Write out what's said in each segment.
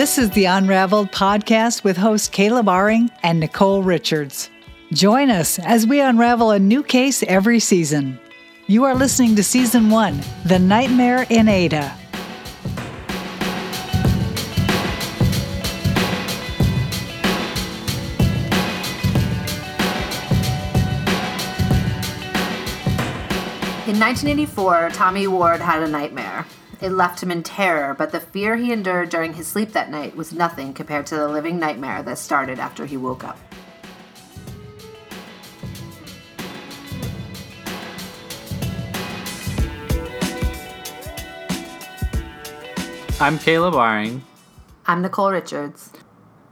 This is the Unraveled podcast with hosts Caleb Aring and Nicole Richards. Join us as we unravel a new case every season. You are listening to Season 1 The Nightmare in Ada. In 1984, Tommy Ward had a nightmare. It left him in terror, but the fear he endured during his sleep that night was nothing compared to the living nightmare that started after he woke up. I'm Caleb Aring, I'm Nicole Richards.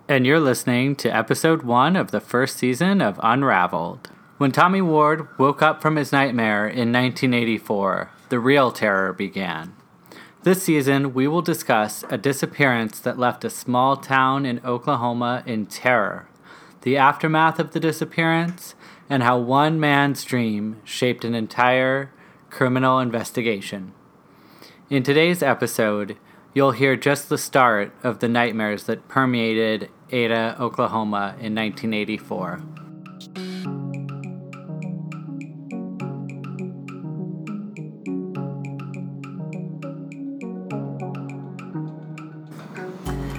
and you're listening to episode one of the first season of Unraveled. When Tommy Ward woke up from his nightmare in 1984, the real terror began. This season, we will discuss a disappearance that left a small town in Oklahoma in terror, the aftermath of the disappearance, and how one man's dream shaped an entire criminal investigation. In today's episode, you'll hear just the start of the nightmares that permeated Ada, Oklahoma in 1984.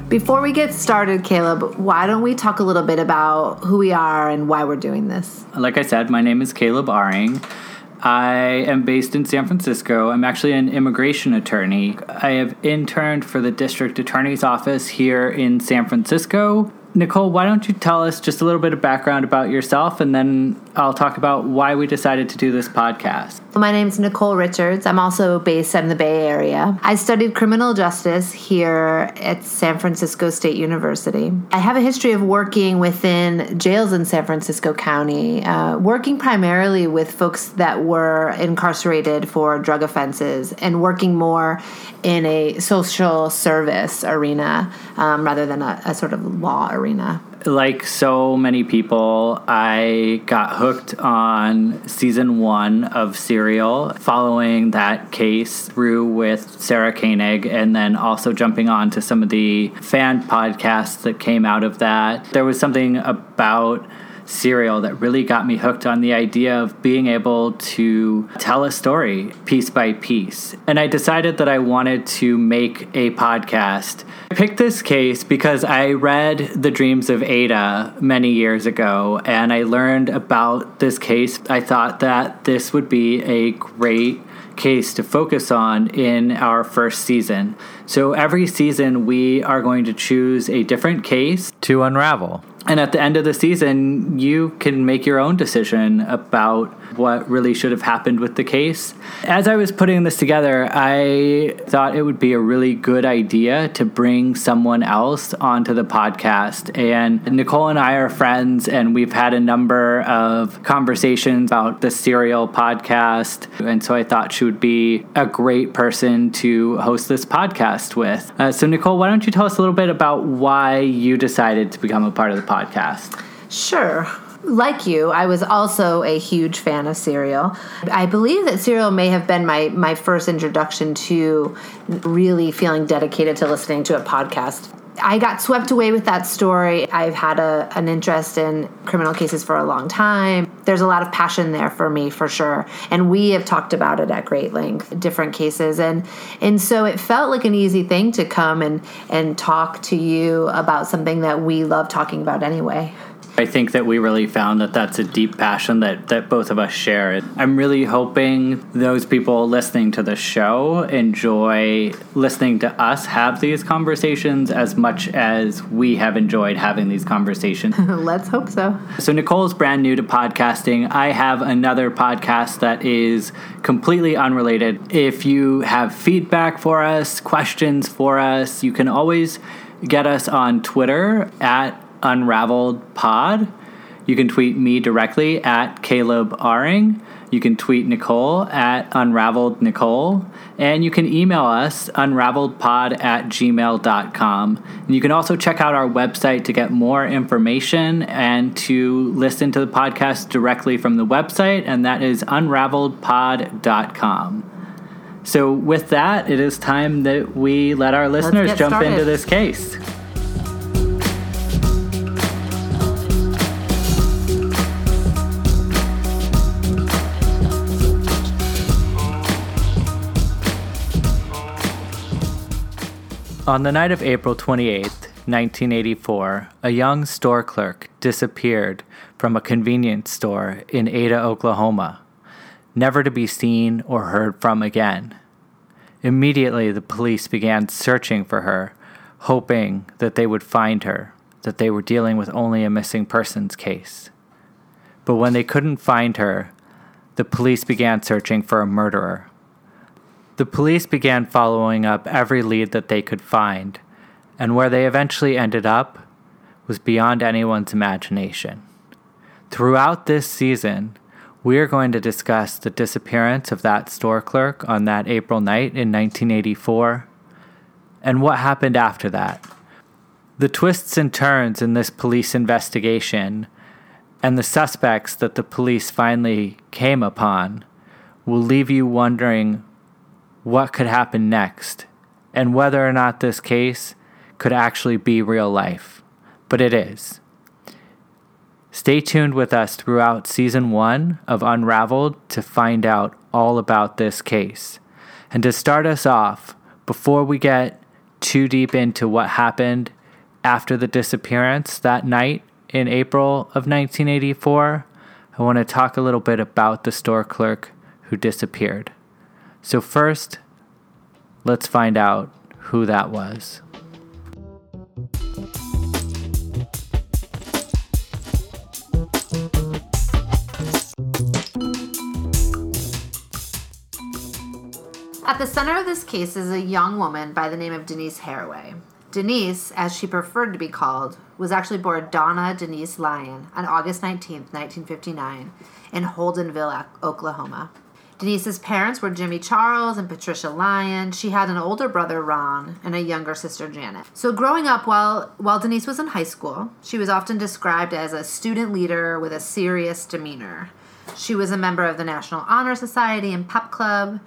Before we get started, Caleb, why don't we talk a little bit about who we are and why we're doing this? Like I said, my name is Caleb Aring. I am based in San Francisco. I'm actually an immigration attorney. I have interned for the district attorney's office here in San Francisco. Nicole, why don't you tell us just a little bit of background about yourself and then I'll talk about why we decided to do this podcast. My name's Nicole Richards. I'm also based in the Bay Area. I studied criminal justice here at San Francisco State University. I have a history of working within jails in San Francisco County, uh, working primarily with folks that were incarcerated for drug offenses and working more in a social service arena um, rather than a, a sort of law arena like so many people, I got hooked on season one of Serial, following that case through with Sarah Koenig, and then also jumping on to some of the fan podcasts that came out of that. There was something about serial that really got me hooked on the idea of being able to tell a story piece by piece. And I decided that I wanted to make a podcast. I picked this case because I read The Dreams of Ada many years ago and I learned about this case. I thought that this would be a great case to focus on in our first season. So every season, we are going to choose a different case to unravel. And at the end of the season, you can make your own decision about what really should have happened with the case. As I was putting this together, I thought it would be a really good idea to bring someone else onto the podcast. And Nicole and I are friends, and we've had a number of conversations about the Serial podcast. And so I thought she would be a great person to host this podcast with. Uh, so, Nicole, why don't you tell us a little bit about why you decided to become a part of the podcast? Sure. Like you, I was also a huge fan of Serial. I believe that Serial may have been my, my first introduction to really feeling dedicated to listening to a podcast. I got swept away with that story. I've had a, an interest in criminal cases for a long time. There's a lot of passion there for me, for sure. And we have talked about it at great length, different cases. And and so it felt like an easy thing to come and, and talk to you about something that we love talking about anyway. I think that we really found that that's a deep passion that, that both of us share. I'm really hoping those people listening to the show enjoy listening to us have these conversations as much as we have enjoyed having these conversations. Let's hope so. So, Nicole's brand new to podcasting. I have another podcast that is completely unrelated. If you have feedback for us, questions for us, you can always get us on Twitter at Unraveled Pod. You can tweet me directly at Caleb Aring. You can tweet Nicole at Unraveled Nicole. And you can email us, unraveledpod at gmail.com. And you can also check out our website to get more information and to listen to the podcast directly from the website, and that is unraveledpod.com. So, with that, it is time that we let our listeners jump started. into this case. On the night of April 28, 1984, a young store clerk disappeared from a convenience store in Ada, Oklahoma, never to be seen or heard from again. Immediately, the police began searching for her, hoping that they would find her, that they were dealing with only a missing persons case. But when they couldn't find her, the police began searching for a murderer. The police began following up every lead that they could find, and where they eventually ended up was beyond anyone's imagination. Throughout this season, we are going to discuss the disappearance of that store clerk on that April night in 1984 and what happened after that. The twists and turns in this police investigation and the suspects that the police finally came upon will leave you wondering what could happen next and whether or not this case could actually be real life. But it is. Stay tuned with us throughout season one of Unraveled to find out all about this case. And to start us off, before we get too deep into what happened after the disappearance that night in April of 1984, I want to talk a little bit about the store clerk who disappeared. So, first, let's find out who that was. At the center of this case is a young woman by the name of Denise Haraway. Denise, as she preferred to be called, was actually born Donna Denise Lyon on August 19, 1959, in Holdenville, Oklahoma. Denise's parents were Jimmy Charles and Patricia Lyon. She had an older brother, Ron, and a younger sister, Janet. So, growing up while, while Denise was in high school, she was often described as a student leader with a serious demeanor. She was a member of the National Honor Society and Pep Club.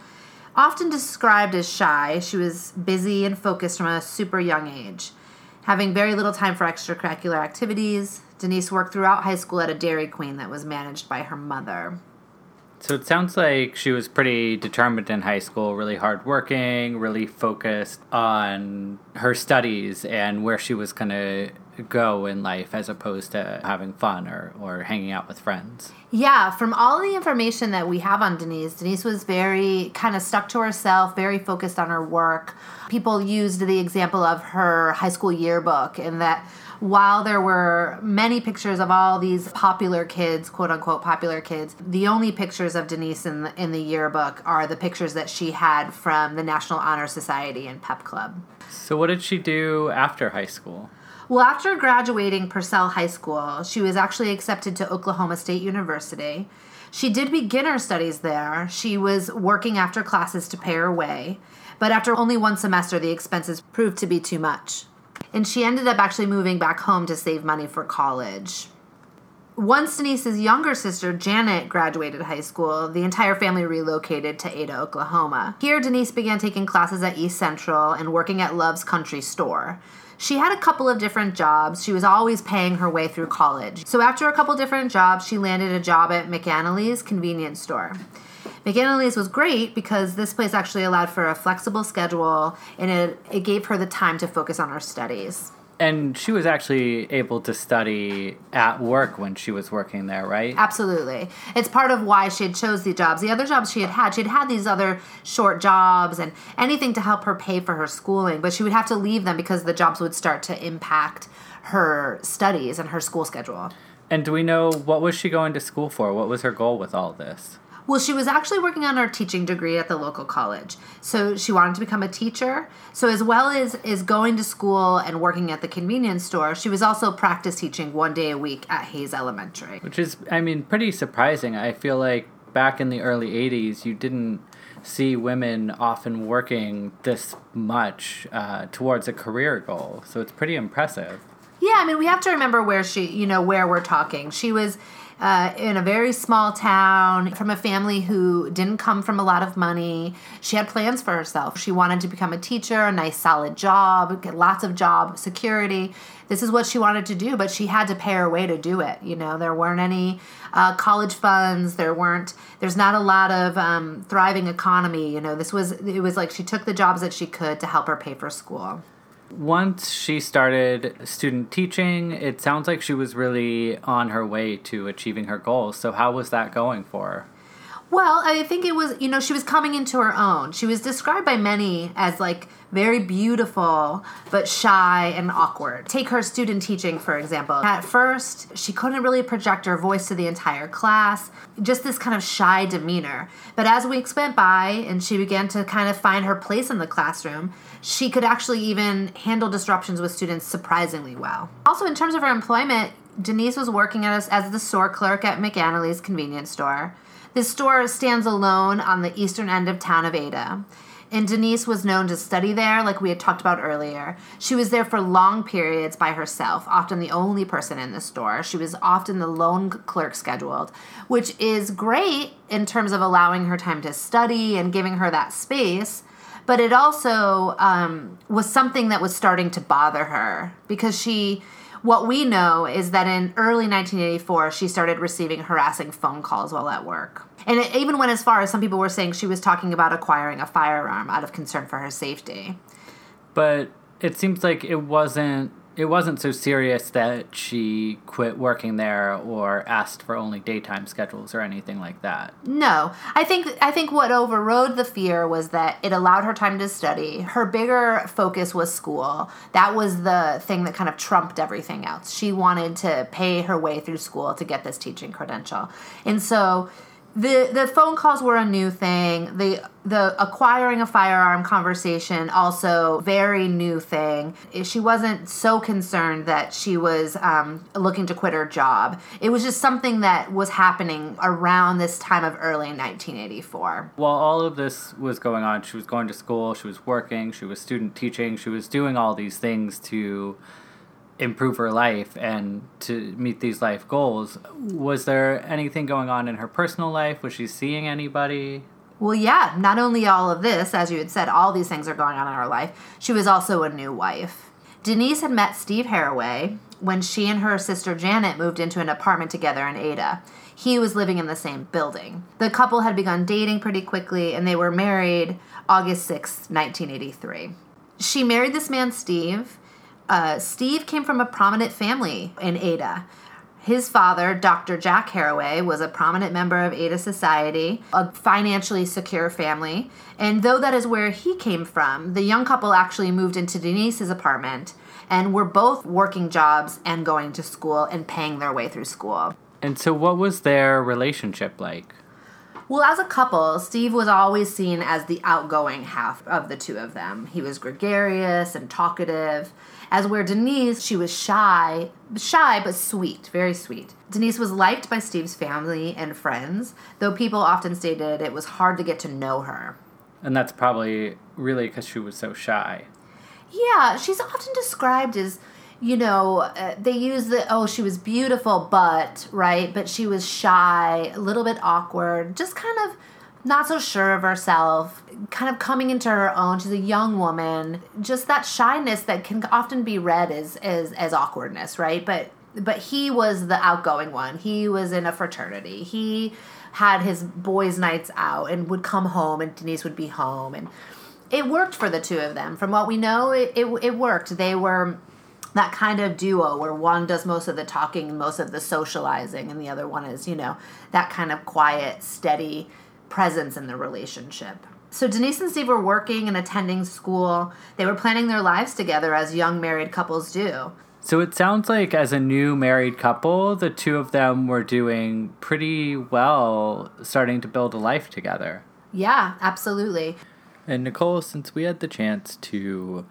Often described as shy, she was busy and focused from a super young age. Having very little time for extracurricular activities, Denise worked throughout high school at a Dairy Queen that was managed by her mother. So it sounds like she was pretty determined in high school, really hardworking, really focused on her studies and where she was going to go in life as opposed to having fun or, or hanging out with friends. Yeah, from all the information that we have on Denise, Denise was very kind of stuck to herself, very focused on her work. People used the example of her high school yearbook and that while there were many pictures of all these popular kids, quote unquote popular kids, the only pictures of Denise in the, in the yearbook are the pictures that she had from the National Honor Society and Pep Club. So, what did she do after high school? Well, after graduating Purcell High School, she was actually accepted to Oklahoma State University. She did beginner studies there. She was working after classes to pay her way, but after only one semester, the expenses proved to be too much and she ended up actually moving back home to save money for college. Once Denise's younger sister, Janet, graduated high school, the entire family relocated to Ada, Oklahoma. Here, Denise began taking classes at East Central and working at Love's Country Store. She had a couple of different jobs. She was always paying her way through college. So, after a couple different jobs, she landed a job at McAnally's convenience store. McAnally's was great because this place actually allowed for a flexible schedule and it, it gave her the time to focus on her studies. And she was actually able to study at work when she was working there, right? Absolutely. It's part of why she had chose the jobs. The other jobs she had had, she had had these other short jobs and anything to help her pay for her schooling, but she would have to leave them because the jobs would start to impact her studies and her school schedule. And do we know what was she going to school for? What was her goal with all this? Well, she was actually working on her teaching degree at the local college. So she wanted to become a teacher. So as well as is going to school and working at the convenience store, she was also practice teaching one day a week at Hayes Elementary. Which is I mean pretty surprising. I feel like back in the early 80s you didn't see women often working this much uh, towards a career goal. So it's pretty impressive. Yeah, I mean, we have to remember where she, you know, where we're talking. She was uh, in a very small town from a family who didn't come from a lot of money. She had plans for herself. She wanted to become a teacher, a nice solid job, get lots of job security. This is what she wanted to do, but she had to pay her way to do it. You know, there weren't any uh, college funds. There weren't. There's not a lot of um, thriving economy. You know, this was. It was like she took the jobs that she could to help her pay for school. Once she started student teaching, it sounds like she was really on her way to achieving her goals. So, how was that going for her? Well, I think it was, you know, she was coming into her own. She was described by many as like very beautiful, but shy and awkward. Take her student teaching, for example. At first, she couldn't really project her voice to the entire class, just this kind of shy demeanor. But as weeks went by and she began to kind of find her place in the classroom, she could actually even handle disruptions with students surprisingly well. Also, in terms of her employment, Denise was working as, as the store clerk at McAnally's convenience store. This store stands alone on the eastern end of town of Ada. And Denise was known to study there, like we had talked about earlier. She was there for long periods by herself, often the only person in the store. She was often the lone clerk scheduled, which is great in terms of allowing her time to study and giving her that space. But it also um, was something that was starting to bother her because she what we know is that in early 1984, she started receiving harassing phone calls while at work. And it even went as far as some people were saying she was talking about acquiring a firearm out of concern for her safety. But it seems like it wasn't it wasn't so serious that she quit working there or asked for only daytime schedules or anything like that. No. I think I think what overrode the fear was that it allowed her time to study. Her bigger focus was school. That was the thing that kind of trumped everything else. She wanted to pay her way through school to get this teaching credential. And so the the phone calls were a new thing. The the acquiring a firearm conversation also very new thing. She wasn't so concerned that she was um, looking to quit her job. It was just something that was happening around this time of early 1984. While all of this was going on, she was going to school, she was working, she was student teaching, she was doing all these things to improve her life and to meet these life goals. Was there anything going on in her personal life? Was she seeing anybody? Well, yeah, not only all of this, as you had said, all these things are going on in her life, she was also a new wife. Denise had met Steve Haraway when she and her sister Janet moved into an apartment together in Ada. He was living in the same building. The couple had begun dating pretty quickly and they were married August 6, 1983. She married this man, Steve, uh, Steve came from a prominent family in Ada. His father, Dr. Jack Haraway, was a prominent member of Ada Society, a financially secure family. And though that is where he came from, the young couple actually moved into Denise's apartment and were both working jobs and going to school and paying their way through school. And so, what was their relationship like? Well, as a couple, Steve was always seen as the outgoing half of the two of them. He was gregarious and talkative. As where Denise, she was shy, shy but sweet, very sweet. Denise was liked by Steve's family and friends, though people often stated it was hard to get to know her. And that's probably really because she was so shy. Yeah, she's often described as, you know, uh, they use the, oh, she was beautiful, but, right? But she was shy, a little bit awkward, just kind of not so sure of herself, kind of coming into her own. She's a young woman. Just that shyness that can often be read as as as awkwardness, right? But but he was the outgoing one. He was in a fraternity. He had his boys' nights out and would come home, and Denise would be home, and it worked for the two of them. From what we know, it it, it worked. They were that kind of duo where one does most of the talking most of the socializing and the other one is you know that kind of quiet steady presence in the relationship. So Denise and Steve were working and attending school. They were planning their lives together as young married couples do. So it sounds like as a new married couple, the two of them were doing pretty well starting to build a life together. Yeah, absolutely. And Nicole, since we had the chance to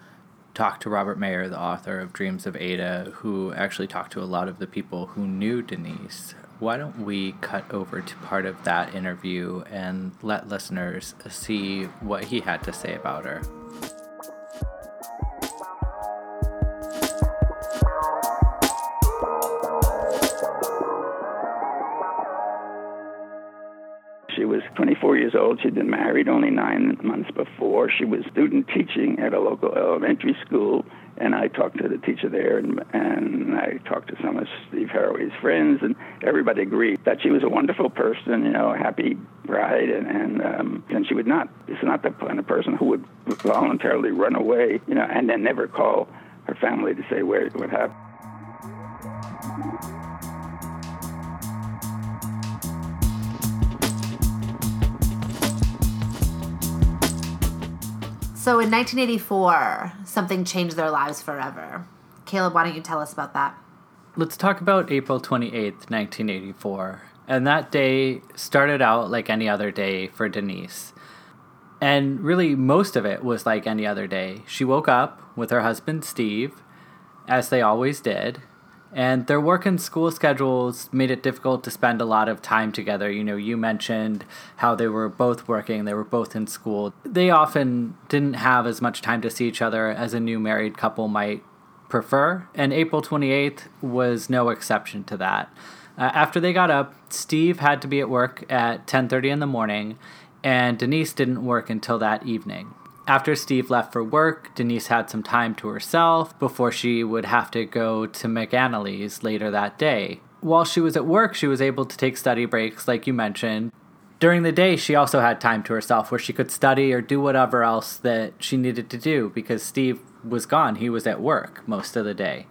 talk to Robert Mayer, the author of Dreams of Ada, who actually talked to a lot of the people who knew Denise, why don't we cut over to part of that interview and let listeners see what he had to say about her? She was 24 years old. She'd been married only nine months before. She was student teaching at a local elementary school and I talked to the teacher there, and, and I talked to some of Steve Haraway's friends, and everybody agreed that she was a wonderful person, you know, a happy, right? And and um, and she would not. It's not the kind of person who would voluntarily run away, you know, and then never call her family to say where what happened. So in 1984, something changed their lives forever. Caleb, why don't you tell us about that? Let's talk about April 28th, 1984. And that day started out like any other day for Denise. And really, most of it was like any other day. She woke up with her husband, Steve, as they always did. And their work and school schedules made it difficult to spend a lot of time together. You know, you mentioned how they were both working, they were both in school. They often didn't have as much time to see each other as a new married couple might prefer, and April 28th was no exception to that. Uh, after they got up, Steve had to be at work at 10:30 in the morning, and Denise didn't work until that evening. After Steve left for work, Denise had some time to herself before she would have to go to McAnally's later that day. While she was at work, she was able to take study breaks, like you mentioned. During the day, she also had time to herself where she could study or do whatever else that she needed to do because Steve was gone. He was at work most of the day.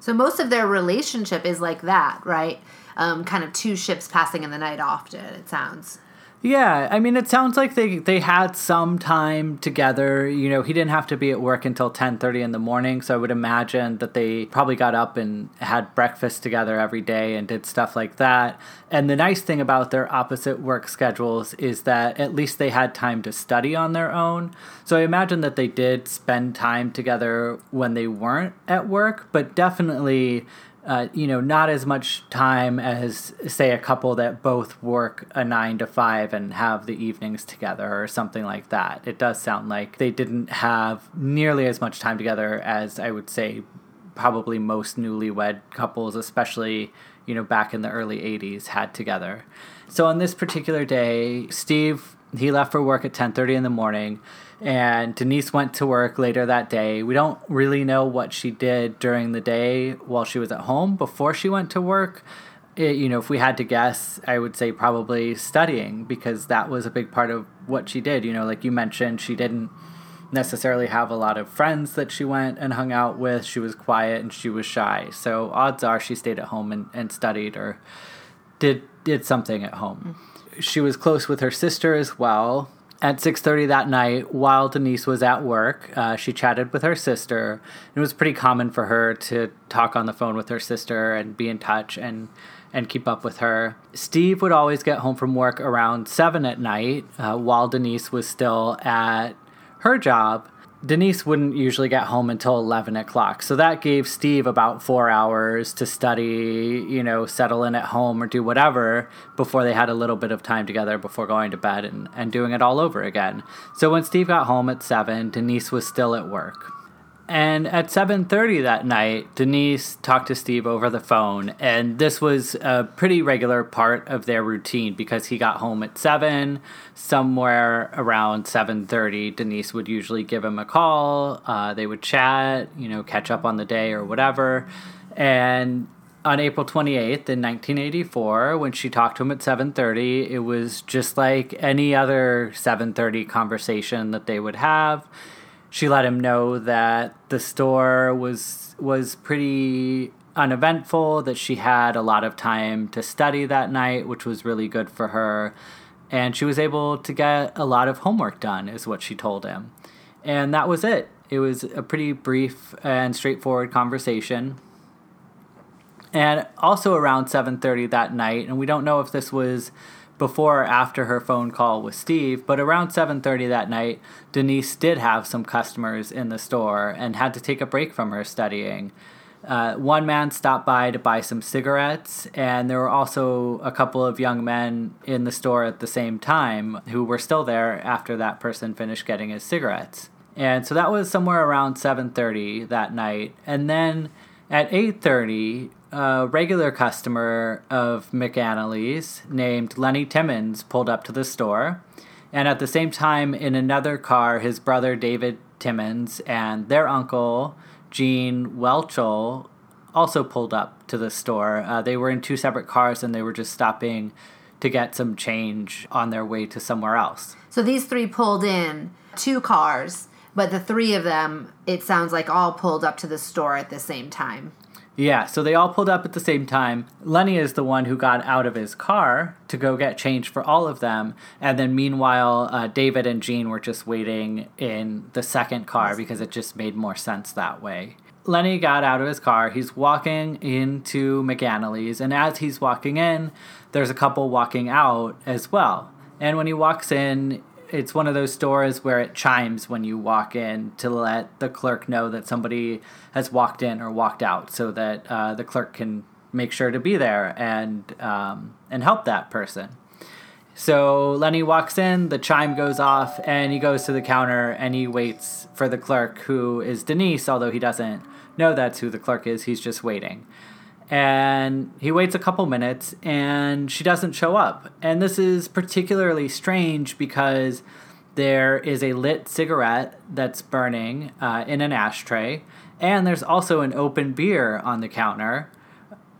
So most of their relationship is like that, right? Um, kind of two ships passing in the night often, it sounds. Yeah, I mean, it sounds like they they had some time together. You know, he didn't have to be at work until ten thirty in the morning, so I would imagine that they probably got up and had breakfast together every day and did stuff like that. And the nice thing about their opposite work schedules is that at least they had time to study on their own. So I imagine that they did spend time together when they weren't at work, but definitely uh, you know, not as much time as, say, a couple that both work a nine to five and have the evenings together or something like that. It does sound like they didn't have nearly as much time together as I would say probably most newlywed couples, especially, you know, back in the early 80s, had together. So on this particular day, Steve, he left for work at 10:30 in the morning and Denise went to work later that day. We don't really know what she did during the day while she was at home before she went to work. It, you know, if we had to guess, I would say probably studying because that was a big part of what she did. You know, like you mentioned, she didn't necessarily have a lot of friends that she went and hung out with. She was quiet and she was shy. So odds are she stayed at home and, and studied or did did something at home. Mm. She was close with her sister as well at 6.30 that night while denise was at work uh, she chatted with her sister. It was pretty common for her to talk on the phone with her sister and be in touch and and keep up with her. Steve would always get home from work around 7 at night uh, while denise was still at her job Denise wouldn't usually get home until 11 o'clock. So that gave Steve about four hours to study, you know, settle in at home or do whatever before they had a little bit of time together before going to bed and, and doing it all over again. So when Steve got home at 7, Denise was still at work. And at 7:30 that night, Denise talked to Steve over the phone, and this was a pretty regular part of their routine because he got home at 7, somewhere around 7:30, Denise would usually give him a call, uh, they would chat, you know, catch up on the day or whatever. And on April 28th in 1984 when she talked to him at 7:30 it was just like any other 7:30 conversation that they would have she let him know that the store was was pretty uneventful that she had a lot of time to study that night which was really good for her. And she was able to get a lot of homework done is what she told him. And that was it. It was a pretty brief and straightforward conversation. And also around 7:30 that night and we don't know if this was before or after her phone call with Steve, but around 7:30 that night, Denise did have some customers in the store and had to take a break from her studying. Uh, one man stopped by to buy some cigarettes, and there were also a couple of young men in the store at the same time who were still there after that person finished getting his cigarettes. And so that was somewhere around 7:30 that night. And then at 8:30, a regular customer of McAnally's named Lenny Timmons pulled up to the store. And at the same time, in another car, his brother David Timmons and their uncle, Gene Whelchel, also pulled up to the store. Uh, they were in two separate cars and they were just stopping to get some change on their way to somewhere else. So these three pulled in two cars, but the three of them, it sounds like all pulled up to the store at the same time. Yeah, so they all pulled up at the same time. Lenny is the one who got out of his car to go get change for all of them. And then meanwhile, uh, David and Gene were just waiting in the second car because it just made more sense that way. Lenny got out of his car. He's walking into McAnally's, and as he's walking in, there's a couple walking out as well. And when he walks in, it's one of those stores where it chimes when you walk in to let the clerk know that somebody has walked in or walked out, so that uh, the clerk can make sure to be there and um, and help that person. So Lenny walks in, the chime goes off, and he goes to the counter and he waits for the clerk, who is Denise, although he doesn't know that's who the clerk is. He's just waiting. And he waits a couple minutes and she doesn't show up. And this is particularly strange because there is a lit cigarette that's burning uh, in an ashtray, and there's also an open beer on the counter.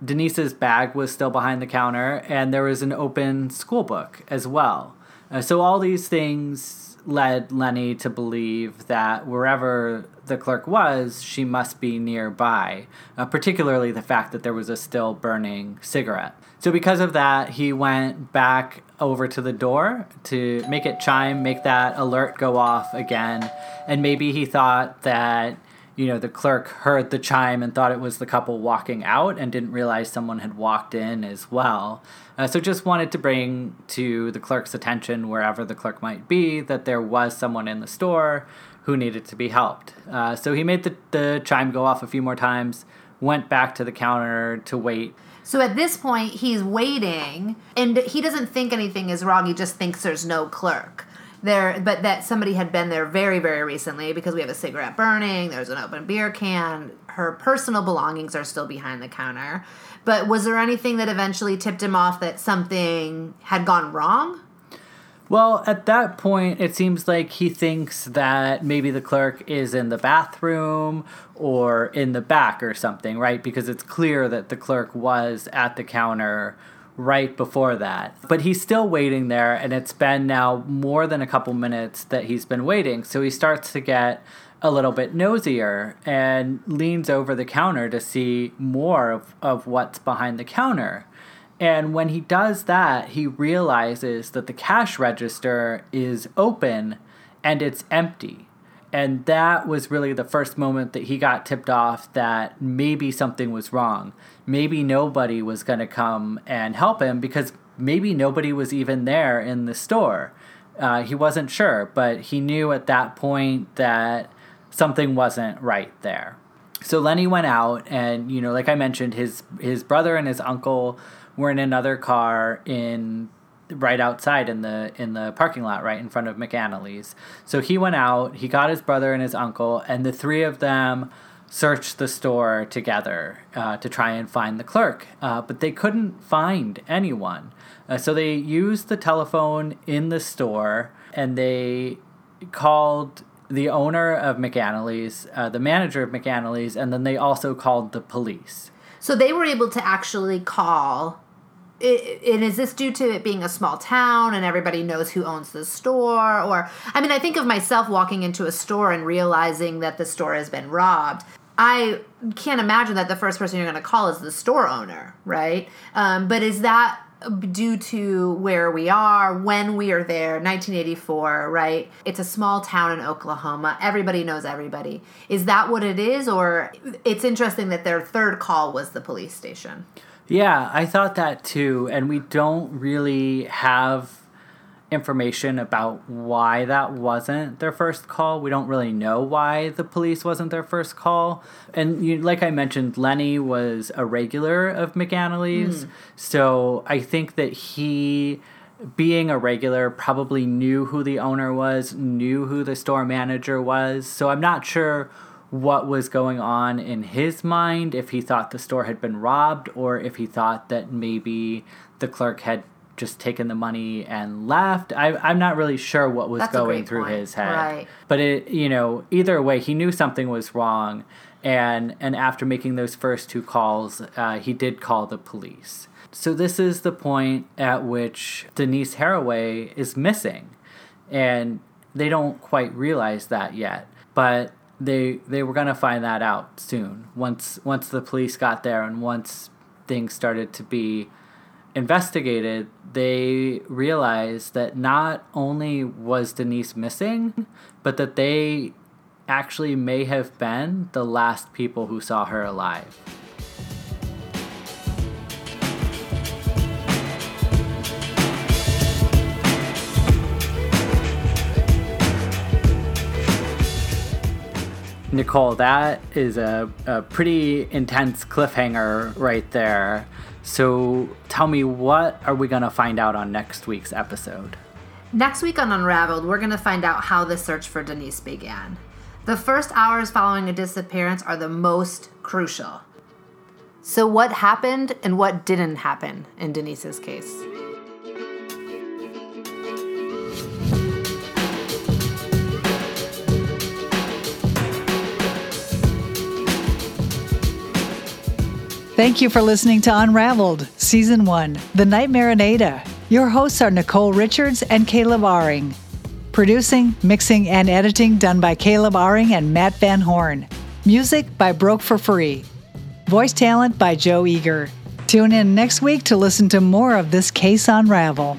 Denise's bag was still behind the counter, and there was an open school book as well. Uh, so all these things led Lenny to believe that wherever the clerk was, she must be nearby, uh, particularly the fact that there was a still burning cigarette. So, because of that, he went back over to the door to make it chime, make that alert go off again. And maybe he thought that, you know, the clerk heard the chime and thought it was the couple walking out and didn't realize someone had walked in as well. Uh, so, just wanted to bring to the clerk's attention, wherever the clerk might be, that there was someone in the store who needed to be helped. Uh, so he made the, the chime go off a few more times, went back to the counter to wait. So at this point, he's waiting, and he doesn't think anything is wrong. He just thinks there's no clerk there, but that somebody had been there very, very recently because we have a cigarette burning. There's an open beer can. Her personal belongings are still behind the counter. But was there anything that eventually tipped him off that something had gone wrong? Well, at that point, it seems like he thinks that maybe the clerk is in the bathroom or in the back or something, right? Because it's clear that the clerk was at the counter right before that. But he's still waiting there, and it's been now more than a couple minutes that he's been waiting. So he starts to get a little bit nosier and leans over the counter to see more of, of what's behind the counter. And when he does that, he realizes that the cash register is open and it's empty. And that was really the first moment that he got tipped off that maybe something was wrong. Maybe nobody was going to come and help him because maybe nobody was even there in the store. Uh, he wasn't sure, but he knew at that point that something wasn't right there. So Lenny went out, and you know, like I mentioned, his his brother and his uncle were in another car in right outside in the in the parking lot right in front of McAnally's. So he went out, he got his brother and his uncle, and the three of them searched the store together uh, to try and find the clerk, uh, but they couldn't find anyone. Uh, so they used the telephone in the store and they called the owner of McAnally's, uh, the manager of McAnally's, and then they also called the police. So they were able to actually call and is this due to it being a small town and everybody knows who owns the store? Or i mean i think of myself walking into a store and realizing that the store has been robbed. I can't imagine that the first person you're going to call is the store owner right? Um, but is that due to where we are when we are there 1984 right? It's a small town in oklahoma. Everybody knows everybody. Is that what it is? Or it's interesting that their third call was the police station yeah, I thought that too. And we don't really have information about why that wasn't their first call. We don't really know why the police wasn't their first call. And you, like I mentioned, Lenny was a regular of McAnally's. Mm. So I think that he, being a regular, probably knew who the owner was, knew who the store manager was. So I'm not sure what was going on in his mind, if he thought the store had been robbed, or if he thought that maybe the clerk had just taken the money and left. I, I'm not really sure what was That's going through point. his head. Right. But it, you know, either way, he knew something was wrong. And, and after making those first two calls, uh, he did call the police. So, this is the point at which Denise Haraway is missing. And they don't quite realize that yet. But they they were gonna find that out soon. Once once the police got there and once things started to be investigated, they realized that not only was Denise missing, but that they actually may have been the last people who saw her alive. Nicole, that is a, a pretty intense cliffhanger right there. So tell me, what are we going to find out on next week's episode? Next week on Unraveled, we're going to find out how the search for Denise began. The first hours following a disappearance are the most crucial. So, what happened and what didn't happen in Denise's case? Thank you for listening to Unraveled, Season 1 The Nightmare in Ada. Your hosts are Nicole Richards and Caleb Aring. Producing, mixing, and editing done by Caleb Aring and Matt Van Horn. Music by Broke for Free. Voice talent by Joe Eager. Tune in next week to listen to more of this case unravel.